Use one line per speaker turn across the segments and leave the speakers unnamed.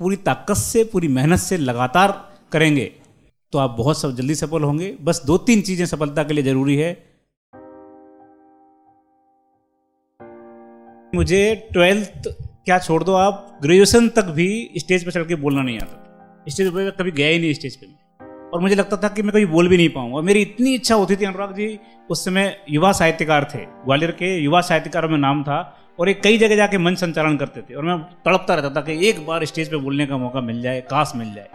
पूरी ताकत से, पूरी मेहनत से लगातार करेंगे। तो आप बहुत सब, जल्दी सफल होंगे। बस दो तीन चीज़ें सफलता के लिए ज़रूरी है। मुझे ट्वेल्थ, क्या छोड़ दो आप, ग्रेजुएशन तक भी स्टेज पर चढ़ के बोलना नहीं आता। स्टेज पर कभी गया ही नहीं स्टेज पर और मुझे लगता था कि मैं कभी बोल भी नहीं पाऊँगा। मेरी इतनी इच्छा होती थी, अनुराग जी, उस समय युवा साहित्यकार थे। ग्वालियर के युवा साहित्यकारों में नाम था। और एक कई जगह जाके मंच संचालन करते थे। और मैं तड़पता रहता था कि एक बार स्टेज पे बोलने का मौका मिल जाए, काश मिल जाए।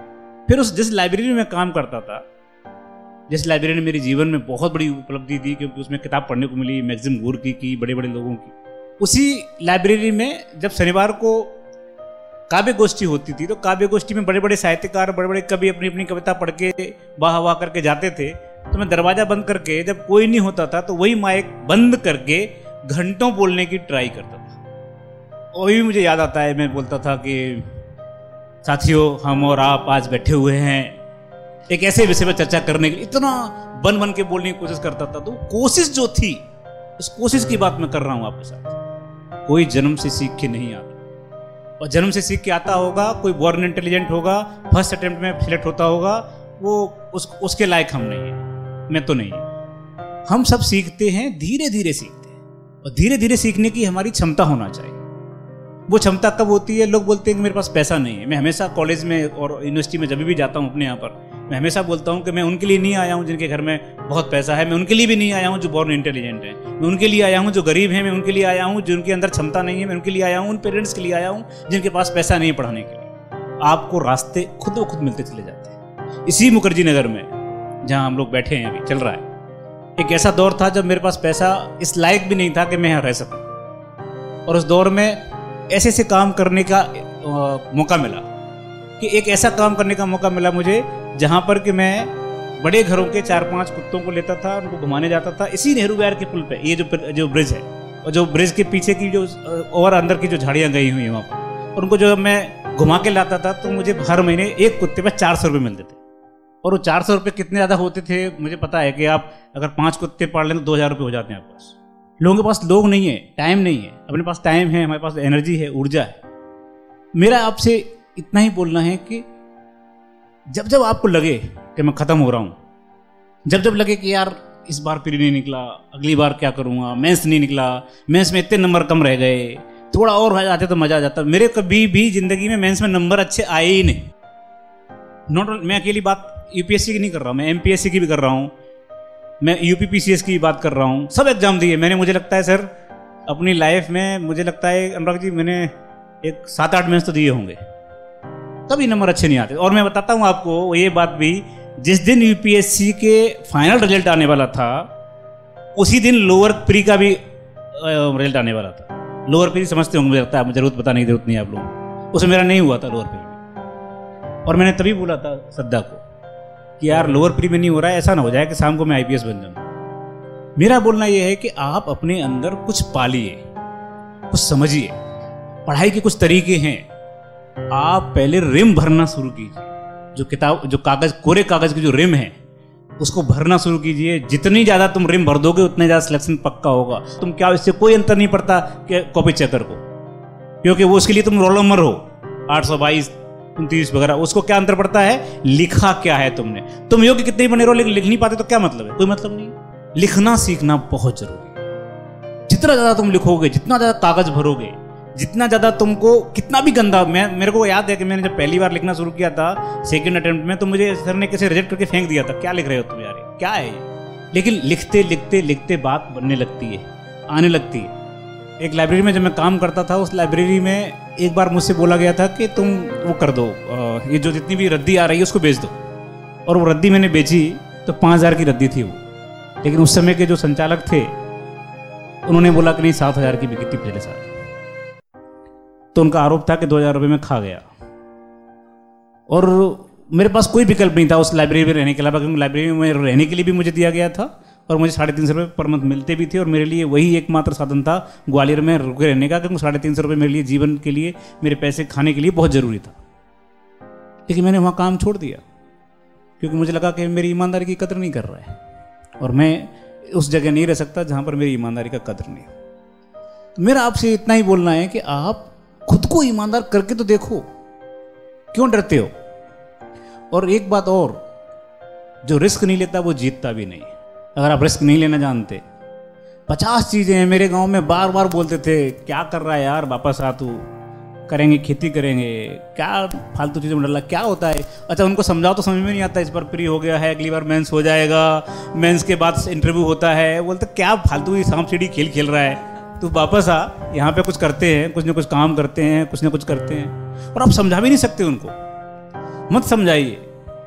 फिर उस जिस लाइब्रेरी में काम करता था, जिस लाइब्रेरी ने मेरे जीवन में बहुत बड़ी उपलब्धि दी, क्योंकि उसमें किताब पढ़ने को मिली मैगजिन गुर की की बड़े बड़े लोगों की, उसी लाइब्रेरी में जब शनिवार को काव्य गोष्ठी होती थी तो काव्य गोष्ठी में बड़े बड़े साहित्यकार बड़े बड़े कवि अपनी अपनी कविता पढ़ के वाह वाह करके जाते थे। तो मैं दरवाज़ा बंद करके, जब कोई नहीं होता था तो वही माइक बंद करके घंटों बोलने की ट्राई करता था। वही भी मुझे याद आता है, मैं बोलता था कि, साथियों, हम और आप आज बैठे हुए हैं। एक ऐसे विषय पर चर्चा करने के लिए इतना बन बन के बोलने की कोशिश करता था तो कोशिश जो थी, उस कोशिश की बात मैं कर रहा हूँ आपके साथ। कोई जन्म से सीख के नहीं आता। और जन्म से सीख के आता होगा, कोई बॉर्न इंटेलिजेंट होगा फ़र्स्ट अटेम्प्ट में सिलेक्ट होता होगा, वो उस, उसके लायक हम नहीं है। मैं तो नहीं हम सब सीखते हैं धीरे धीरे सीखते और धीरे धीरे सीखने की हमारी क्षमता होना चाहिए। वो क्षमता कब होती है, लोग बोलते हैं कि मेरे पास पैसा नहीं है। मैं हमेशा कॉलेज में और यूनिवर्सिटी में जब भी जाता हूँ अपने यहाँ पर, मैं हमेशा बोलता हूँ कि मैं उनके लिए नहीं आया हूँ जिनके घर में बहुत पैसा है। मैं उनके लिए भी नहीं आया हूँ जो बॉर्न इंटेलिजेंट है। मैं उनके लिए आया हूँ जो गरीब है। मैं उनके लिए आया हूँ जिनके अंदर क्षमता नहीं है। मैं उनके लिए आया हूँ, उन पेरेंट्स के लिए आया हूँ जिनके पास पैसा नहीं है पढ़ाने के लिए। आपको रास्ते खुद ब खुद मिलते चले जाते हैं। इसी मुखर्जी नगर में जहाँ हम लोग बैठे हैं अभी, चल रहा है। एक ऐसा दौर था जब मेरे पास पैसा इस लायक भी नहीं था कि मैं यहाँ रह सकूँ। और उस दौर में ऐसे ऐसे काम करने का मौका मिला कि एक ऐसा काम करने का मौका मिला मुझे जहाँ पर कि मैं बड़े घरों के चार पाँच कुत्तों को लेता था, उनको घुमाने जाता था, इसी नेहरू विहार के पुल पे, ये जो जो ब्रिज है और जो ब्रिज के पीछे की जो और अंदर की जो झाड़ियाँ गई हुई हैं वहाँ पर, उनको जो मैं घुमा के लाता था तो मुझे हर महीने एक कुत्ते पर चार सौ रुपये मिलते थे। और वो चार सौ रुपये कितने ज़्यादा होते थे, मुझे पता है कि आप अगर पाँच कुत्ते पाल लें तो दो हज़ार रुपये हो जाते हैं आपके पास। लोगों के पास लोग नहीं है टाइम नहीं है। अपने पास टाइम है, हमारे पास एनर्जी है, ऊर्जा है। मेरा आपसे इतना ही बोलना है कि जब जब आपको लगे कि मैं ख़त्म हो रहा हूँ, जब जब लगे कि यार इस बार पीरी नहीं निकला, अगली बार क्या करूँगा मैथ्स नहीं निकला मैथ्स में इतने नंबर कम रह गए, थोड़ा और हो जाते तो मज़ा आ जाता मेरे कभी भी ज़िंदगी में मैथ्स में नंबर अच्छे आए ही नहीं। नॉट मैं अकेली बात यूपीएससी की नहीं कर रहा हूँ, मैं एमपीएससी की भी कर रहा हूँ, मैं यूपी पीसीएस की बात कर रहा हूँ, सब एग्ज़ाम दिए मैंने, मुझे लगता है सर, अपनी लाइफ में मुझे लगता है, अनुराग जी, मैंने एक सात आठ मैथ्स तो दिए होंगे। कभी नंबर अच्छे नहीं आते। और मैं बताता हूँ आपको, ये बात भी, जिस दिन यूपीएससी के फाइनल रिज़ल्ट आने वाला था, उसी दिन लोअर प्री का भी रिज़ल्ट आने वाला था। लोअर प्री समझते होंगे, मुझे लगता है, ज़रूरत बताने की ज़रूरत नहीं आप लोगों उसमें मेरा नहीं हुआ था लोअर प्री और मैंने तभी बोला था श्रद्धा को कि यार लोअर प्री में नहीं हो रहा है, ऐसा ना हो जाए कि शाम को मैं आईपीएस बन जाऊँ। मेरा बोलना यह है कि आप अपने अंदर कुछ पालिए, कुछ समझिए, पढ़ाई के कुछ तरीके हैं। आप पहले रिम भरना शुरू कीजिए, जो किताब, जो कागज़, कोरे कागज़ की जो रिम है, उसको भरना शुरू कीजिए। जितनी ज़्यादा तुम रिम भर दोगे, उतने ज़्यादा सिलेक्शन पक्का होगा। तुम क्या, इससे कोई अंतर नहीं पड़ता कॉपी चेकर को, क्योंकि वो उसके लिए तुम रोल नंबर हो। आठ सौ बाईस उनतीस वगैरह, उसको क्या अंतर पड़ता है? लिखा क्या है तुमने? तुम योग्य कितने बने रहो, लेकिन लिख नहीं पाते तो क्या मतलब है? कोई मतलब नहीं लिखना सीखना बहुत ज़रूरी है। जितना ज़्यादा तुम लिखोगे, जितना ज़्यादा कागज़ भरोगे, जितना ज़्यादा तुमको, कितना भी गंदा, मैं, मेरे को याद है कि मैंने जब पहली बार लिखना शुरू किया था सेकंड अटेम्प्ट में तो मुझे सर ने कैसे रिजेक्ट करके फेंक दिया था, क्या लिख रहे हो तुम यार? क्या है लेकिन लिखते लिखते लिखते बात बनने लगती है, आने लगती है। एक लाइब्रेरी में जब मैं काम करता था, उस लाइब्रेरी में एक बार मुझसे बोला गया था कि तुम वो कर दो ये जो जितनी भी रद्दी आ रही है उसको बेच दो। और वो रद्दी मैंने बेची तो पाँच हज़ार की रद्दी थी वो। लेकिन उस समय के जो संचालक थे, उन्होंने बोला कि नहीं, सात हज़ार की बिकी थी पिछले साल। तो उनका आरोप था कि दो हज़ार रुपये में खा गया। और मेरे पास कोई विकल्प नहीं था उस लाइब्रेरी में रहने के अलावा, क्योंकि लाइब्रेरी में रहने के लिए भी मुझे दिया गया था। और मुझे साढ़े तीन सौ रुपये पर मंथ मिलते भी थे और मेरे लिए वही एकमात्र साधन था ग्वालियर में रुके रहने का, क्योंकि साढ़े तीन सौ रुपये मेरे लिए जीवन के लिए, मेरे पैसे खाने के लिए बहुत ज़रूरी था। लेकिन मैंने वहाँ काम छोड़ दिया, क्योंकि मुझे लगा कि मेरी ईमानदारी की कदर नहीं कर रहा है और मैं उस जगह नहीं रह सकता जहाँ पर मेरी ईमानदारी का कदर नहीं तो मेरा आपसे इतना ही बोलना है कि आप खुद को ईमानदार करके तो देखो, क्यों डरते हो? और एक बात और, जो रिस्क नहीं लेता वो जीतता भी नहीं। अगर आप रिस्क नहीं लेना जानते। पचास चीज़ें हैं, मेरे गाँव में बार बार बोलते थे, क्या कर रहा है यार, वापस आ तू। करेंगे, खेती करेंगे। क्या फालतू चीज़ों में डर क्या होता है? अच्छा उनको समझाओ तो समझ में नहीं आता, इस बार प्री हो गया है, अगली बार मेंस हो जाएगा। मेंस के बाद इंटरव्यू होता है। बोलते, क्या फालतू ही सांप सीढ़ी खेल खेल रहा है? तू वापस आ, यहाँ पे कुछ करते हैं, कुछ ना कुछ काम करते हैं, कुछ ना कुछ करते हैं। और आप समझा भी नहीं सकते उनको। मत समझाइए,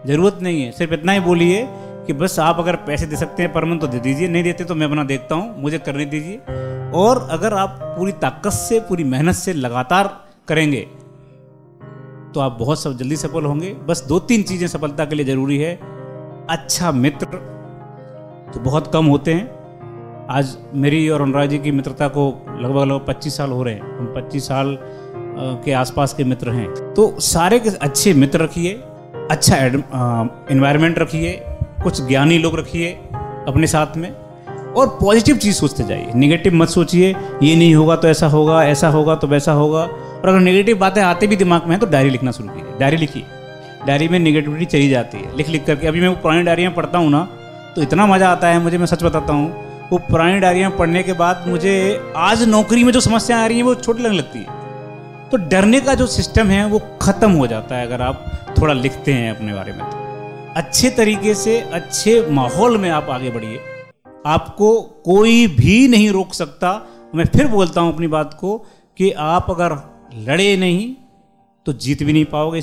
ज़रूरत नहीं है, सिर्फ़ इतना ही बोलिए कि बस आप अगर पैसे दे सकते हैं, परमन तो दे दीजिए, नहीं देते तो मैं अपना देखता हूँ, मुझे करने दीजिए। और अगर आप पूरी ताकत से, पूरी मेहनत से लगातार करेंगे तो आप बहुत सब जल्दी सफल होंगे। बस दो तीन चीज़ें सफलता के लिए ज़रूरी है। अच्छा मित्र तो बहुत कम होते हैं। आज मेरी और अनुराग जी की मित्रता को लगभग लगभग पच्चीस साल हो रहे हैं। हम पच्चीस साल के आसपास के मित्र हैं। तो सारे के अच्छे मित्र रखिए अच्छा इन्वायरमेंट रखिए कुछ ज्ञानी लोग रखिए अपने साथ में और पॉजिटिव चीज़ सोचते जाइए। नेगेटिव मत सोचिए, ये नहीं होगा तो ऐसा होगा ऐसा होगा तो वैसा होगा। और अगर नेगेटिव बातें आते भी दिमाग में हैं तो डायरी लिखना शुरू कीजिए। डायरी लिखिए। डायरी में नेगेटिविटी चली जाती है। लिख लिख करके। अभी मैं वो पुरानी डायरियाँ पढ़ता हूँ ना तो इतना मज़ा आता है मुझे, मैं सच बताता हूँ। वो पुरानी डायरियाँ पढ़ने के बाद मुझे आज नौकरी में जो समस्या आ रही है, वो छोटी लगने लगती है। तो डरने का जो सिस्टम है, वो ख़त्म हो जाता है अगर आप थोड़ा लिखते हैं अपने बारे में तो। अच्छे तरीके से, अच्छे माहौल में आप आगे बढ़िए। आपको कोई भी नहीं रोक सकता। मैं फिर बोलता हूँ अपनी बात को कि आप अगर लड़े नहीं तो जीत भी नहीं पाओगे।